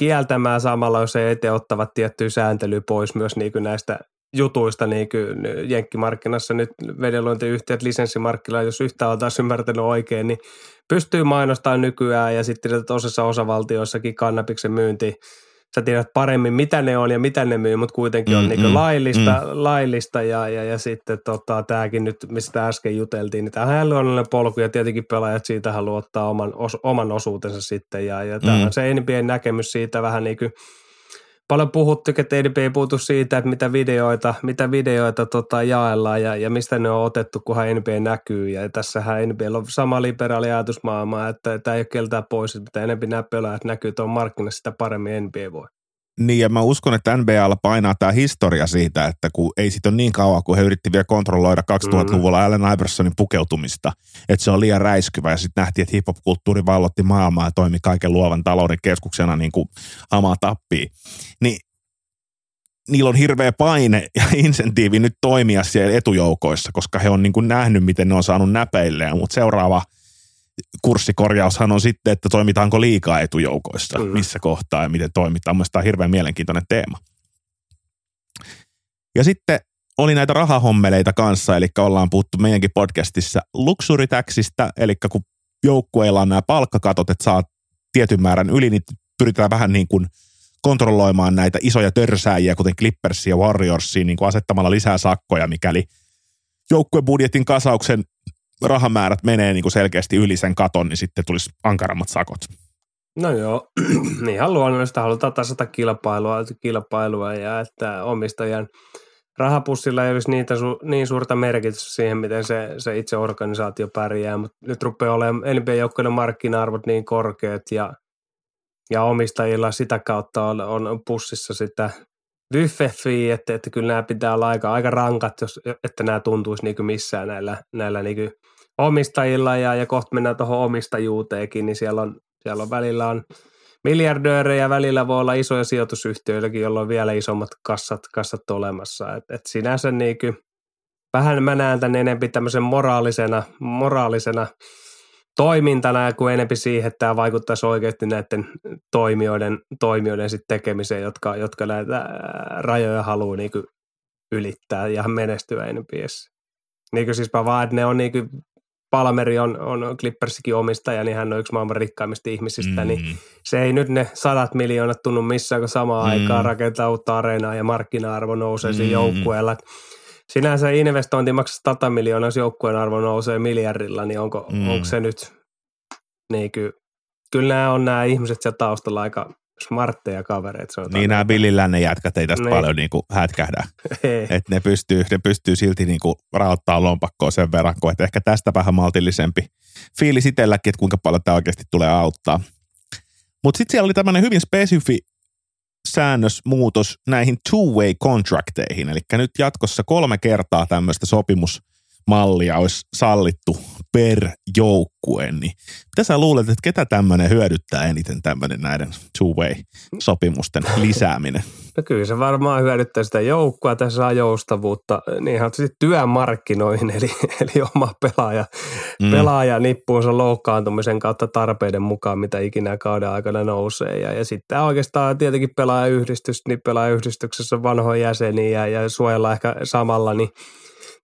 kieltämään samalla, jos he eteen ottavat tiettyä sääntelyä pois myös niin kuin näistä jutuista niin kuin jenkkimarkkinassa nyt vedenluontiyhtiöt lisenssimarkkinoilla, jos yhtään taas ymmärtänyt oikein, niin pystyy mainostamaan nykyään ja sitten tosissa osavaltioissakin kannabiksen myynti sä tiedät paremmin, mitä ne on ja mitä ne myy, mutta kuitenkin on mm, niin mm, laillista, mm. laillista ja, ja, ja sitten tota, tämäkin nyt, mistä äsken juteltiin, niin tämähän on luonnollinen polku ja tietenkin pelaajat siitä haluaa ottaa oman, os, oman osuutensa sitten ja, ja tämä mm. on se NBAn näkemys siitä vähän niin kuin paljon puhuttu, että EDP ei puhutu siitä, että mitä videoita, mitä videoita tota jaellaan ja, ja mistä ne on otettu, kunhan NBA näkyy. Ja tässähän NBA on sama liberaali ajatusmaailma, että tämä ei ole keltään pois, että mitä enemmän pelaajat näkyy tuon markkinassa, sitä paremmin NBA voi. Niin ja mä uskon, että NBAlla painaa tämä historia siitä, että kun ei sit ole niin kauan, kun he yritti vielä kontrolloida 2000-luvulla mm. Allen Iversonin pukeutumista, että se on liian räiskyvä ja sitten nähtiin, että hip-hop-kulttuuri vallotti maailmaa ja toimi kaiken luovan talouden keskuksena niin kuin hamaa tappii. Niin niillä on hirveä paine ja insentiivi nyt toimia siellä etujoukoissa, koska he on niin kuin nähnyt, miten ne on saanut näpeilleen, mutta seuraava – kurssikorjaushan on sitten, että toimitaanko liikaa etujoukoissa, mm. missä kohtaa ja miten toimitaan. Mielestäni tämä on hirveän mielenkiintoinen teema. Ja sitten oli näitä rahahommeleita kanssa, eli ollaan puhuttu meidänkin podcastissa luksuritäksistä, eli kun joukkueilla on nämä palkkakatot, että saa tietyn määrän yli, niin pyritään vähän niin kuin kontrolloimaan näitä isoja törsääjiä, kuten Clippersia ja Warriorsia, niin kuin asettamalla lisää sakkoja, mikäli joukkuebudjetin kasauksen rahamäärät menee niin kuin selkeästi yli sen katon, niin sitten tulisi ankarammat sakot. No joo, niin ihan luonnollista halutaan tasata kilpailua, kilpailua ja että omistajan rahapussilla ei olisi niitä su, niin suurta merkitystä siihen, miten se, se itse organisaatio pärjää, mutta nyt rupeaa olemaan NBA-joukkojen markkina-arvot niin korkeat ja, ja omistajilla sitä kautta on, on pussissa sitä buffet että, että kyllä nämä pitää olla aika, aika rankat, jos, että nämä tuntuisi niin missään näillä, näillä niin omistajilla ja, ja kohta mennään tuohon omistajuuteenkin, niin siellä on, siellä on välillä on miljardöörejä, välillä voi olla isoja sijoitusyhtiöitäkin, joilla on vielä isommat kassat, kassat olemassa. Et, et sinänsä niin kuin, vähän mä näen tämän enemmän tämmöisen moraalisena, moraalisena toimintana kuin enempi siihen, että tämä vaikuttaisi oikeasti näiden toimijoiden, toimijoiden sit tekemiseen, jotka, jotka näitä rajoja haluaa niin ylittää ja menestyä enempi Niin kuin siis vaan, että ne on niin Palmeri on, on Clippersikin omistaja, niin hän on yksi maailman rikkaimmista ihmisistä, niin mm. niin se ei nyt ne sadat miljoonat tunnu missään, kun samaan mm. aikaan rakentaa uutta areenaa ja markkina-arvo nousee mm. siinä joukkueella. Sinänsä investointi maksaa 100 miljoonaa, jos joukkueen arvo nousee miljardilla, niin onko, mm. onko se nyt, niin kyllä, kyllä nämä on nämä ihmiset siellä taustalla aika smartteja kavereita. Niin nämä Billy Lännen jätkät ei tästä niin. paljon niin kuin hätkähdä. että ne pystyy, ne pystyy silti niin kuin raottaa lompakkoa sen verran, kun että ehkä tästä vähän maltillisempi fiilis itselläkin, että kuinka paljon tämä oikeasti tulee auttaa. Mutta sitten siellä oli tämmöinen hyvin spesifi säännösmuutos näihin two-way contracteihin, eli nyt jatkossa kolme kertaa tämmöistä sopimus mallia olisi sallittu per joukkue, niin mitä sä luulet, että ketä tämmöinen hyödyttää eniten tämmöinen näiden two-way-sopimusten lisääminen? No kyllä se varmaan hyödyttää sitä joukkoa, tässä saa joustavuutta niin ihan työmarkkinoihin, eli, eli oma pelaaja, mm. pelaaja nippuunsa loukkaantumisen kautta tarpeiden mukaan, mitä ikinä kauden aikana nousee. Ja, ja sitten oikeastaan tietenkin pelaajayhdistys, niin pelaajayhdistyksessä vanhoja jäseniä ja, ja suojella ehkä samalla, niin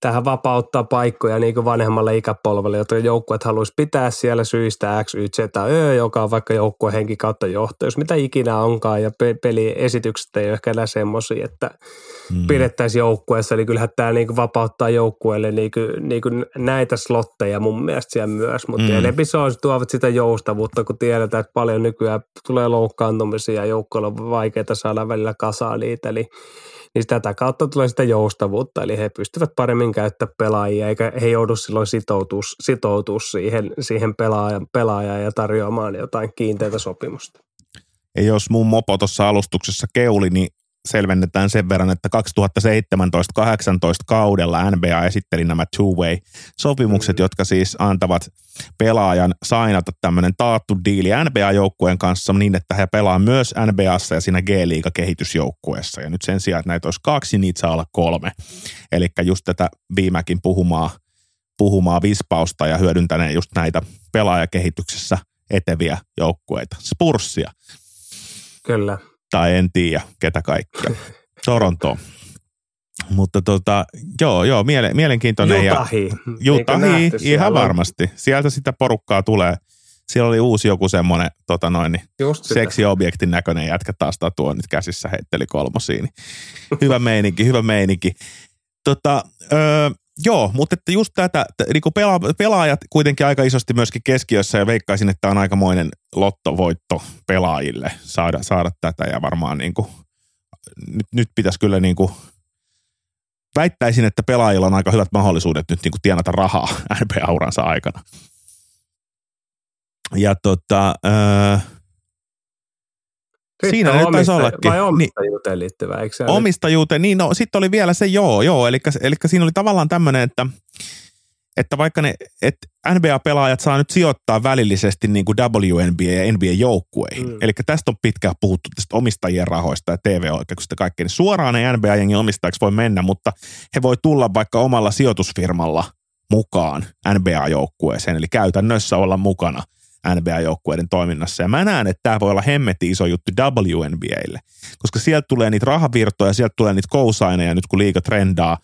tähän vapauttaa paikkoja niin vanhemmalle ikäpolvelle, jotka joukkueet haluaisi pitää siellä syistä X, Y, Z, Ö, joka on vaikka joukkueen henki kautta johtajuus, mitä ikinä onkaan, ja pe- peliesitykset ei ole ehkä enää semmoisia, että mm. pidettäisiin joukkueessa, eli kyllähän tämä niin vapauttaa joukkueelle niin kuin, niin kuin näitä slotteja mun mielestä siellä myös, mutta mm. enempi tuovat sitä joustavuutta, kun tiedetään, että paljon nykyään tulee loukkaantumisia ja joukkueella on vaikeaa saada välillä kasaan niitä, eli niin tätä kautta tulee sitä joustavuutta, eli he pystyvät paremmin käyttämään pelaajia, eikä he joudu silloin sitoutua, sitoutua siihen, siihen pelaajan, pelaajaan ja tarjoamaan jotain kiinteitä sopimusta. Ja jos mun mopo tuossa alustuksessa keuli, niin selvennetään sen verran, että 2017-2018 kaudella NBA esitteli nämä two-way-sopimukset, mm. jotka siis antavat pelaajan sainata tämmöinen taattu diili NBA-joukkueen kanssa niin, että he pelaa myös NBAssa ja siinä G-liiga-kehitysjoukkueessa. Ja nyt sen sijaan, että näitä olisi kaksi, niitä saa olla kolme. Eli just tätä viimekin puhumaa, puhumaa vispausta ja hyödyntäneen just näitä pelaajakehityksessä eteviä joukkueita. Spurssia. Kyllä tai en tiedä ketä kaikkia. Toronto. Mutta tota, joo, joo, miele, mielenkiintoinen. Jutahi. Ja, Jutahi, ihan varmasti. Sieltä sitä porukkaa tulee. Siellä oli uusi joku semmoinen tota noin, niin seksiobjektin näköinen jätkä taas nyt käsissä heitteli kolmosiin. hyvä meininki, hyvä meininki. Tota, öö, Joo, mutta että just tätä, niin kuin pela, pelaajat kuitenkin aika isosti myöskin keskiössä ja veikkaisin, että on aikamoinen lottovoitto pelaajille saada, saada tätä ja varmaan niin kuin, nyt, nyt pitäisi kyllä niin kuin, väittäisin, että pelaajilla on aika hyvät mahdollisuudet nyt niin kuin tienata rahaa NBA-uransa aikana. Ja tota, öö, sitten Siinä nyt taisi ollakin. Vai omistajuuteen niin, liittyvä, eikö se Omistajuuteen, niin no sitten oli vielä se joo, joo, eli, eli siinä oli tavallaan tämmöinen, että, että vaikka ne, että NBA-pelaajat saa nyt sijoittaa välillisesti niin kuin WNBA ja NBA-joukkueihin, mm. eli tästä on pitkään puhuttu tästä omistajien rahoista ja TV-oikeuksista ja kaikkea, niin suoraan ei NBA-jengin omistajaksi voi mennä, mutta he voi tulla vaikka omalla sijoitusfirmalla mukaan NBA-joukkueeseen, eli käytännössä olla mukana – NBA-joukkueiden toiminnassa. Ja mä näen, että tämä voi olla hemmetti iso juttu WNBAlle, koska sieltä tulee niitä rahavirtoja, sieltä tulee niitä kousaineja nyt kun liiga trendaa,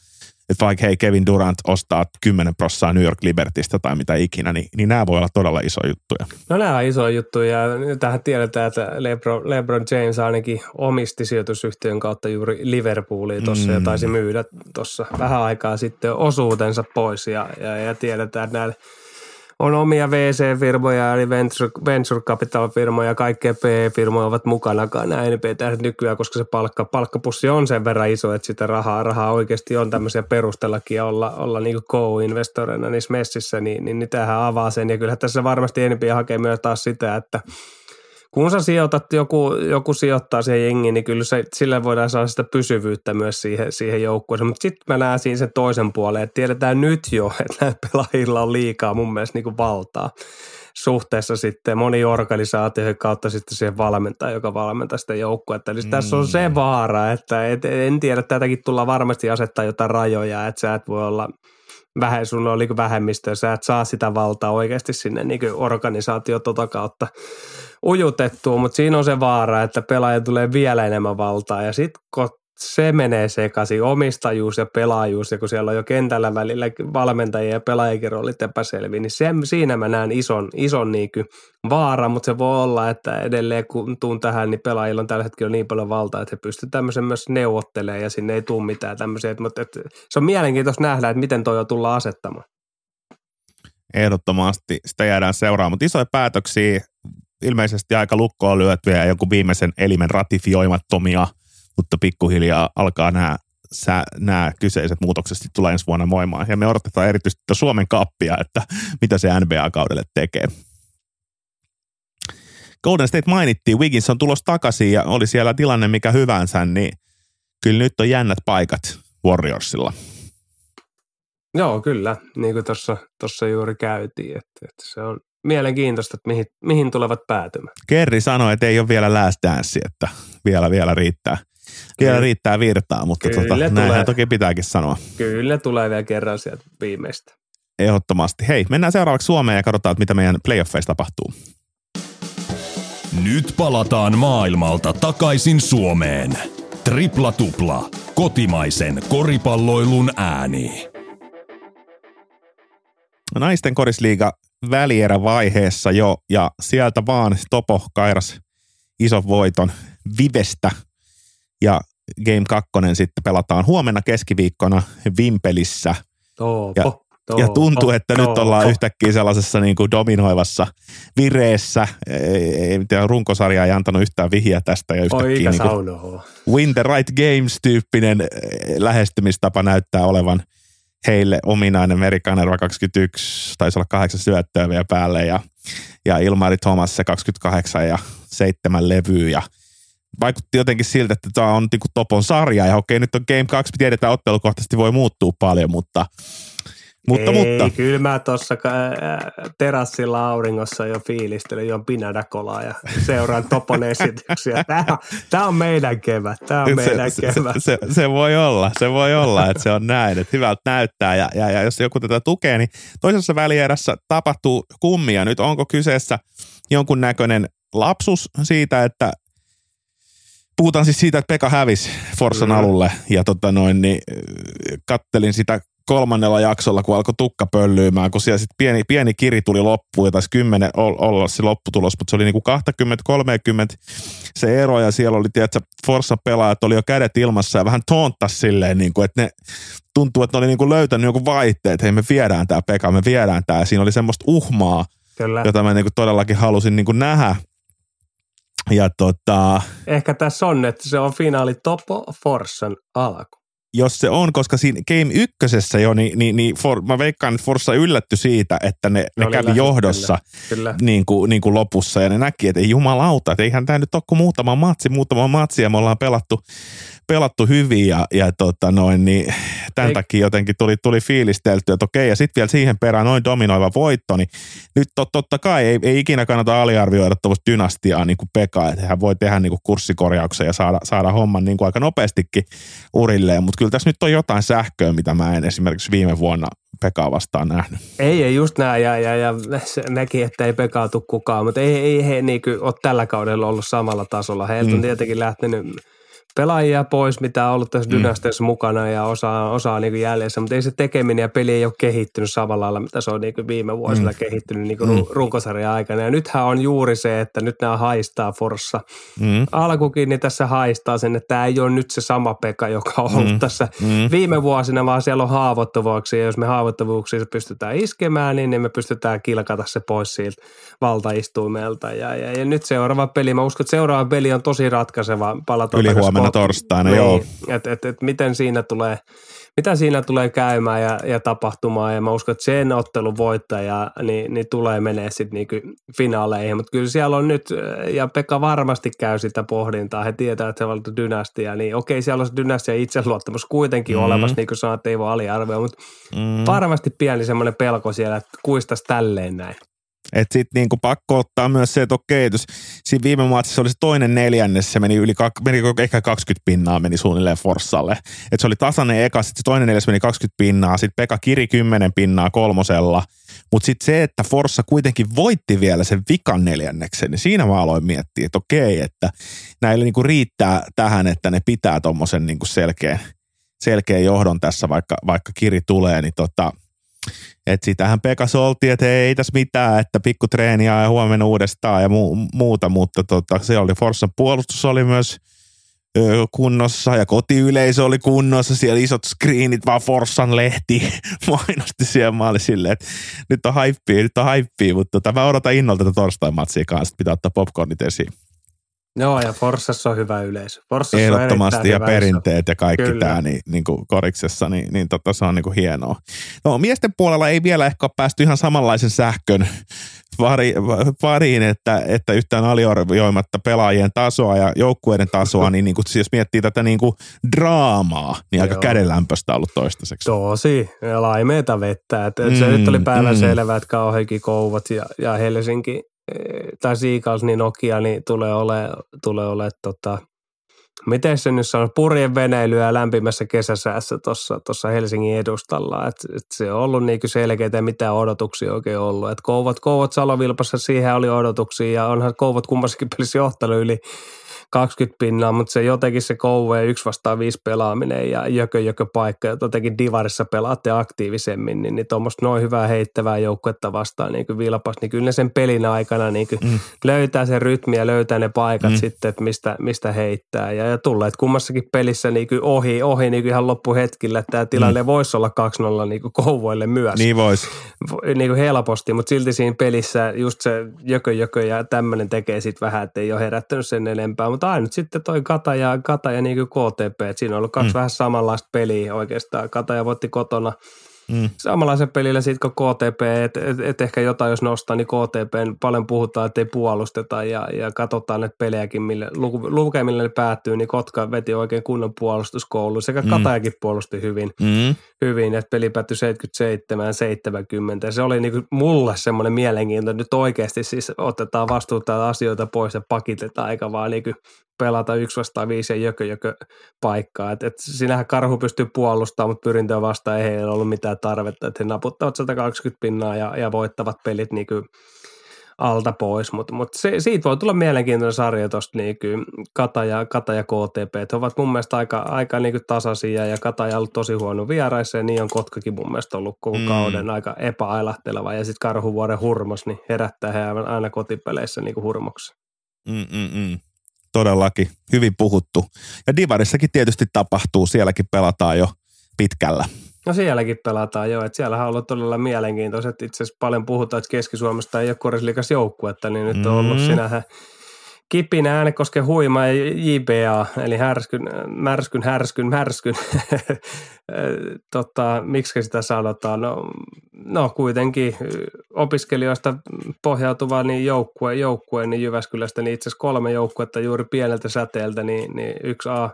että vaikka hei Kevin Durant ostaa 10 prossaa New York Libertistä tai mitä ikinä, niin, niin nämä voi olla todella iso juttuja. No nämä on iso juttuja ja tähän tiedetään, että Lebron, LeBron James ainakin omisti sijoitusyhtiön kautta juuri Liverpoolia tuossa mm. ja taisi myydä tuossa vähän aikaa sitten osuutensa pois ja, ja, ja tiedetään, että näillä on omia VC-firmoja, eli venture, venture capital-firmoja, kaikkea PE-firmoja ovat mukana näin NBT nykyään, koska se palkka, palkkapussi on sen verran iso, että sitä rahaa, rahaa oikeasti on tämmöisiä perustellakin olla, olla niin co-investorina niissä messissä, niin, niin, niin tämähän avaa sen. Ja kyllä tässä varmasti enempi hakee myös taas sitä, että – kun sä sijoitat, joku, joku sijoittaa siihen jengiin, niin kyllä se, sillä voidaan saada sitä pysyvyyttä myös siihen, siihen joukkueeseen. Mutta sitten mä näen siinä sen toisen puolen, että tiedetään nyt jo, että näillä pelaajilla on liikaa mun mielestä niin kuin valtaa suhteessa sitten moni organisaatio kautta sitten siihen valmentaa, joka valmentaa sitä joukkuetta. Eli mm. tässä on se mm. vaara, että et, en tiedä, tätäkin tulla varmasti asettaa jotain rajoja, että sä et voi olla vähän, sun on niin vähemmistö, sä et saa sitä valtaa oikeasti sinne niin organisaatio tota kautta ujutettua, mutta siinä on se vaara, että pelaaja tulee vielä enemmän valtaa ja sitten se menee sekaisin, omistajuus ja pelaajuus, ja kun siellä on jo kentällä välillä valmentajia ja pelaajakin roolit epäselviä, niin se, siinä mä näen ison, ison niin vaara, mutta se voi olla, että edelleen kun tuun tähän, niin pelaajilla on tällä hetkellä niin paljon valtaa, että he pystyvät tämmöisen myös neuvottelemaan ja sinne ei tule mitään tämmöisiä, mutta että se on mielenkiintoista nähdä, että miten toi jo tullaan asettamaan. Ehdottomasti. Sitä jäädään seuraamaan, mutta isoja päätöksiä. Ilmeisesti aika lukkoon lyötyjä ja jonkun viimeisen elimen ratifioimattomia – mutta pikkuhiljaa alkaa nämä, sä, nämä kyseiset muutokset tulee ensi vuonna voimaan. Ja me odotetaan erityisesti Suomen kappia, että mitä se NBA-kaudelle tekee. Golden State mainittiin, Wiggins on tulos takaisin ja oli siellä tilanne mikä hyvänsä, niin kyllä nyt on jännät paikat Warriorsilla. Joo, kyllä. Niin kuin tuossa juuri käytiin, että, että se on mielenkiintoista, että mihin, mihin tulevat päätymään. Kerri sanoi, että ei ole vielä last dance, että vielä, vielä riittää. Vielä riittää virtaa, mutta tota, näinhän toki pitääkin sanoa. Kyllä tulee vielä kerran sieltä viimeistä. Ehdottomasti. Hei, mennään seuraavaksi Suomeen ja katsotaan, mitä meidän playoffeissa tapahtuu. Nyt palataan maailmalta takaisin Suomeen. Tripla tupla. Kotimaisen koripalloilun ääni. Naisten korisliiga välierävaiheessa jo ja sieltä vaan Topo kairas ison voiton Vivestä ja Game 2 sitten pelataan huomenna keskiviikkona Vimpelissä. Toopo, ja, toopo, ja tuntuu, että toopo. nyt ollaan yhtäkkiä sellaisessa niin kuin dominoivassa vireessä. Ei, ei, runkosarja ei antanut yhtään vihjeä tästä. Ja yhtäkkiä niin kuin win the right games-tyyppinen eh, lähestymistapa näyttää olevan heille ominainen Merikanerva 21, taisi olla kahdeksan syöttöä vielä päälle ja, ja Ilmari Thomas se 28 ja seitsemän levyä ja – vaikutti jotenkin siltä, että tämä on niin Topon sarja. Ja okei, nyt on Game 2, tiedetään ottelukohtaisesti voi muuttua paljon, mutta mutta, Ei, mutta. kyllä mä tuossa terassilla auringossa jo fiilistelin jo pinadakolaa ja seuraan Topon esityksiä. Tämä on, tämä on meidän kevät, tämä on meidän se, kevät. Se, se, se, voi olla, se voi olla, että se on näin, että hyvältä näyttää ja, ja, ja jos joku tätä tukee, niin toisessa välierässä tapahtuu kummia. Nyt onko kyseessä jonkunnäköinen lapsus siitä, että puhutaan siis siitä, että Pekka hävisi Forsan mm. alulle ja tota noin, niin kattelin sitä kolmannella jaksolla, kun alkoi tukka pöllyymään, kun siellä sitten pieni, pieni kiri tuli loppuun ja taisi kymmenen olla se lopputulos, mutta se oli niinku 20-30 se ero ja siellä oli, tiedätkö, Forsa pelaajat oli jo kädet ilmassa ja vähän tonttas silleen, niin kuin, että ne tuntuu, että ne oli niin kuin löytänyt joku vaihteen, että hei me viedään tämä Pekka, me viedään tämä. Siinä oli semmoista uhmaa, Kyllä. jota mä niin kuin todellakin halusin niin kuin nähdä ja tota, Ehkä tässä on, että se on finaali Topo Forssan alku. Jos se on, koska siinä Game ykkösessä jo, niin, niin, niin for, mä veikkaan, että Forssa yllätty siitä, että ne, ne, ne kävi johdossa kyllä. Niin, kuin, niin kuin lopussa ja ne näki, että ei jumalauta, että eihän tämä nyt ole kuin muutama matsi, muutama matsi ja me ollaan pelattu pelattu hyvin ja, ja tota noin, niin tämän Ei. takia jotenkin tuli, tuli fiilistelty, että okei, ja sitten vielä siihen perään noin dominoiva voitto, niin nyt tot, totta kai ei, ei ikinä kannata aliarvioida tuollaista dynastiaa niin kuin Pekka, että hän voi tehdä niin kuin kurssikorjauksen ja saada, saada homman niin kuin aika nopeastikin urilleen, mutta kyllä tässä nyt on jotain sähköä, mitä mä en esimerkiksi viime vuonna Pekaa vastaan nähnyt. Ei, ei just näin, ja, ja, ja näki, että ei Pekaatu kukaan, mutta ei, ei he niin ole tällä kaudella ollut samalla tasolla. Heiltä mm. on tietenkin lähtenyt pelaajia pois, mitä on ollut tässä mm. dynastiassa mukana ja osaa, osaa niin jäljessä, mutta ei se tekeminen ja peli ei ole kehittynyt samalla lailla, mitä se on niin viime vuosina mm. kehittynyt niin mm. runkosarjan aikana. Ja nythän on juuri se, että nyt nämä haistaa Forssa. Mm. Alkukin niin tässä haistaa sen, että tämä ei ole nyt se sama Pekka, joka on ollut mm. tässä mm. viime vuosina, vaan siellä on haavoittuvuuksia. Ja jos me haavoittuvuuksia pystytään iskemään, niin, niin me pystytään kilkata se pois siltä valtaistuimelta. Ja, ja, ja nyt seuraava peli, mä uskon, että seuraava peli on tosi ratkaiseva. Palataan Yli huomenna torstaina, niin, joo. Että et, et miten siinä tulee, mitä siinä tulee käymään ja, ja tapahtumaan. Ja mä uskon, että sen ottelun voittaja niin, niin tulee menee sitten niinku finaaleihin. Mutta kyllä siellä on nyt, ja Pekka varmasti käy sitä pohdintaa. He tietää, että se on dynastia. Niin okei, siellä on se dynastia itseluottamus kuitenkin mm-hmm. olemassa, niin kuin sanoit, ei voi aliarvioida. Mutta mm-hmm. varmasti pieni semmoinen pelko siellä, että kuistas tälleen näin. Että sitten niinku pakko ottaa myös se, että okei, jos siinä viime matsissa oli se toinen neljännes, se meni yli, meni ehkä 20 pinnaa meni suunnilleen Forssalle. Että se oli tasainen eka, sitten se toinen neljäs meni 20 pinnaa, sitten Pekka kiri 10 pinnaa kolmosella. Mutta sitten se, että Forssa kuitenkin voitti vielä sen vikan neljänneksen, niin siinä mä aloin miettiä, että okei, että näille niinku riittää tähän, että ne pitää tuommoisen niinku selkeän, selkeän johdon tässä, vaikka, vaikka kiri tulee, niin tota, että sitähän Pekas oltiin, että ei tässä mitään, että pikku treeniä ja huomenna uudestaan ja mu- muuta, mutta tota, se oli Forssan puolustus oli myös ö, kunnossa ja kotiyleisö oli kunnossa, siellä isot screenit, vaan Forssan lehti mainosti siellä. Mä olin silleen, että nyt on haippia, nyt on haippia, mutta tota, mä odotan innolta tätä torstai-matsia kanssa, pitää ottaa popcornit esiin. Joo, ja Forssassa on hyvä yleisö. Forssassa Ehdottomasti ja perinteet ja kaikki Kyllä. tämä niin, niin kuin koriksessa, niin, niin tota, se on niin kuin hienoa. No miesten puolella ei vielä ehkä ole päästy ihan samanlaisen sähkön pari, pariin, että, että yhtään aliarvioimatta pelaajien tasoa ja joukkueiden tasoa, niin, niin kuin, jos miettii tätä niin kuin draamaa, niin aika kädenlämpöistä ollut toistaiseksi. Tosi, ja laimeita vettä. Et, et mm, se nyt oli päivän mm. selvä, että kauheankin kouvat ja, ja Helsinki tai Seagulls, niin Nokia, niin tulee ole, tulee ole tota, miten se nyt sanoo, purjen veneilyä lämpimässä kesäsäässä tuossa Helsingin edustalla. Et, et se on ollut niinku selkeitä, mitä odotuksia oikein ollut. Et kouvat, kouvat Salovilpassa, siihen oli odotuksia ja onhan kouvat kummassakin pelissä johtanut yli 20 pinnaa, mutta se jotenkin se ja yksi vastaan viisi pelaaminen ja jökö jökö paikka, ja jotenkin divarissa pelaatte aktiivisemmin, niin, niin tuommoista noin hyvää heittävää joukkuetta vastaan niin kuin vilpas, niin kyllä ne sen pelin aikana niin kuin mm. löytää sen rytmi ja löytää ne paikat mm. sitten, että mistä, mistä heittää. Ja, ja tulleet kummassakin pelissä niin kuin ohi, ohi niin kuin ihan loppuhetkillä, että tämä tilanne mm. voisi olla 2-0 niin kuin kouvoille myös. Niin voisi. Niin kuin helposti, mutta silti siinä pelissä just se jökö jökö ja tämmöinen tekee sitten vähän, että ei ole herättänyt sen enempää, mutta mutta ainut sitten toi Kata ja, Kata ja niin KTP, että siinä on ollut kaksi mm. vähän samanlaista peliä oikeastaan. Kata ja voitti kotona mm. samanlaisen pelillä sitten kuin KTP, että et, et ehkä jotain jos nostaa, niin KTP paljon puhutaan, että ei puolusteta ja, ja katsotaan näitä pelejäkin, mille, lukemille ne päättyy, niin Kotka veti oikein kunnon puolustuskoulu sekä mm. Katajakin puolusti hyvin, mm. hyvin että peli päättyi 77 70 ja se oli niinku mulle semmoinen mielenkiintoinen, että nyt oikeasti siis otetaan vastuuta asioita pois ja pakitetaan, eikä vaan niinku pelata yksi vastaan viisi ja jökö, jökö paikkaa. Et, et sinähän karhu pystyy puolustamaan, mutta pyrintöä vastaan ei heillä ollut mitään tarvetta. Että he naputtavat 120 pinnaa ja, ja voittavat pelit niin kuin alta pois, mutta mut se, siitä voi tulla mielenkiintoinen sarja tuosta niin Kata, ja, Kata ja KTP. He ovat mun mielestä aika, aika niin tasaisia ja Kata on ollut tosi huono vieraissa ja niin on Kotkakin mun mielestä ollut koko mm. kauden aika epäailahteleva ja sitten Karhuvuoren hurmos niin herättää he aina kotipeleissä niin hurmoksi. Mm, mm, mm todellakin hyvin puhuttu. Ja Divarissakin tietysti tapahtuu, sielläkin pelataan jo pitkällä. No sielläkin pelataan jo, että siellähän on ollut todella mielenkiintoiset. Itse asiassa paljon puhutaan, että Keski-Suomesta ei ole korisliikas joukkuetta, niin nyt on ollut mm. sinähän Kipinä, Äänekosken huima ja JBA, eli härskyn, märskyn, härskyn, märskyn. tota, miksi sitä sanotaan? No, no kuitenkin opiskelijoista pohjautuva niin joukkue, joukkue niin Jyväskylästä, niin itse asiassa kolme joukkuetta juuri pieneltä säteeltä, niin, niin yksi A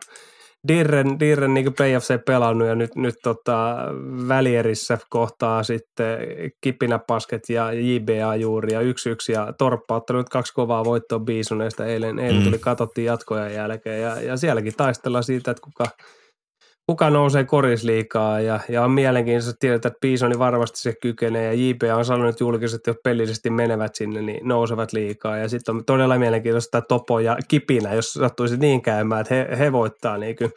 Dirren, Dirren niin PFC pelannut ja nyt, nyt tota, välierissä kohtaa sitten Kipinä Pasket ja JBA juuri ja yksi yksi ja Torppa ottanut kaksi kovaa voittoa Biisuneista eilen, eilen mm. tuli katsottiin jatkoja jälkeen ja, ja sielläkin taistellaan siitä, että kuka, kuka nousee korisliikaa ja, ja on mielenkiintoista tietää, että Bisoni varmasti se kykenee ja JP on sanonut julkisesti, että pelillisesti menevät sinne, niin nousevat liikaa. Ja sitten on todella mielenkiintoista Topo ja Kipinä, jos sattuisi niin käymään, että he, he voittaa niin kuin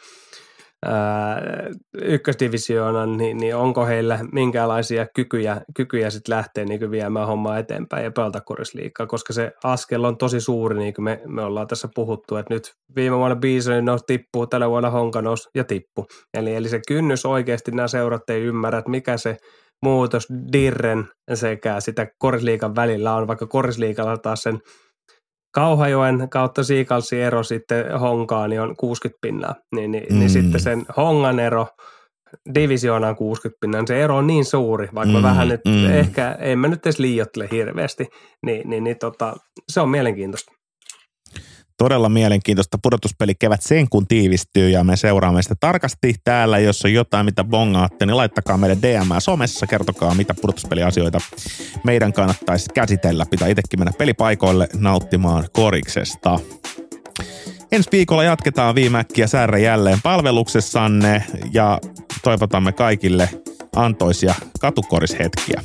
ykkösdivisioonan, niin, niin onko heillä minkälaisia kykyjä, kykyjä sitten lähteä niin viemään hommaa eteenpäin ja pelata korisliikkaa, koska se askel on tosi suuri, niin kuin me, me ollaan tässä puhuttu, että nyt viime vuonna Bison nousi tippuu, tällä vuonna Honka nousi ja tippu. Eli, eli se kynnys oikeasti nämä seurat ei ymmärrä, että mikä se muutos Dirren sekä sitä korisliikan välillä on, vaikka korisliikalla taas sen Kauhajoen kautta Siikalsi ero sitten Honkaan niin on 60 pinnaa, niin, niin, niin mm. niin sitten sen Hongan ero divisioonaan 60 pinnaa, se ero on niin suuri, vaikka mm, vähän nyt, mm. ehkä, en mä nyt edes liiottele hirveästi, niin, niin, niin tota, se on mielenkiintoista. Todella mielenkiintoista pudotuspeli kevät sen kun tiivistyy ja me seuraamme sitä tarkasti täällä. Jos on jotain, mitä bongaatte, niin laittakaa meille DM somessa, kertokaa mitä pudotuspeliasioita meidän kannattaisi käsitellä. Pitää itsekin mennä pelipaikoille nauttimaan koriksesta. Ensi viikolla jatketaan viimeäkkiä särre jälleen palveluksessanne ja toivotamme kaikille antoisia katukorishetkiä.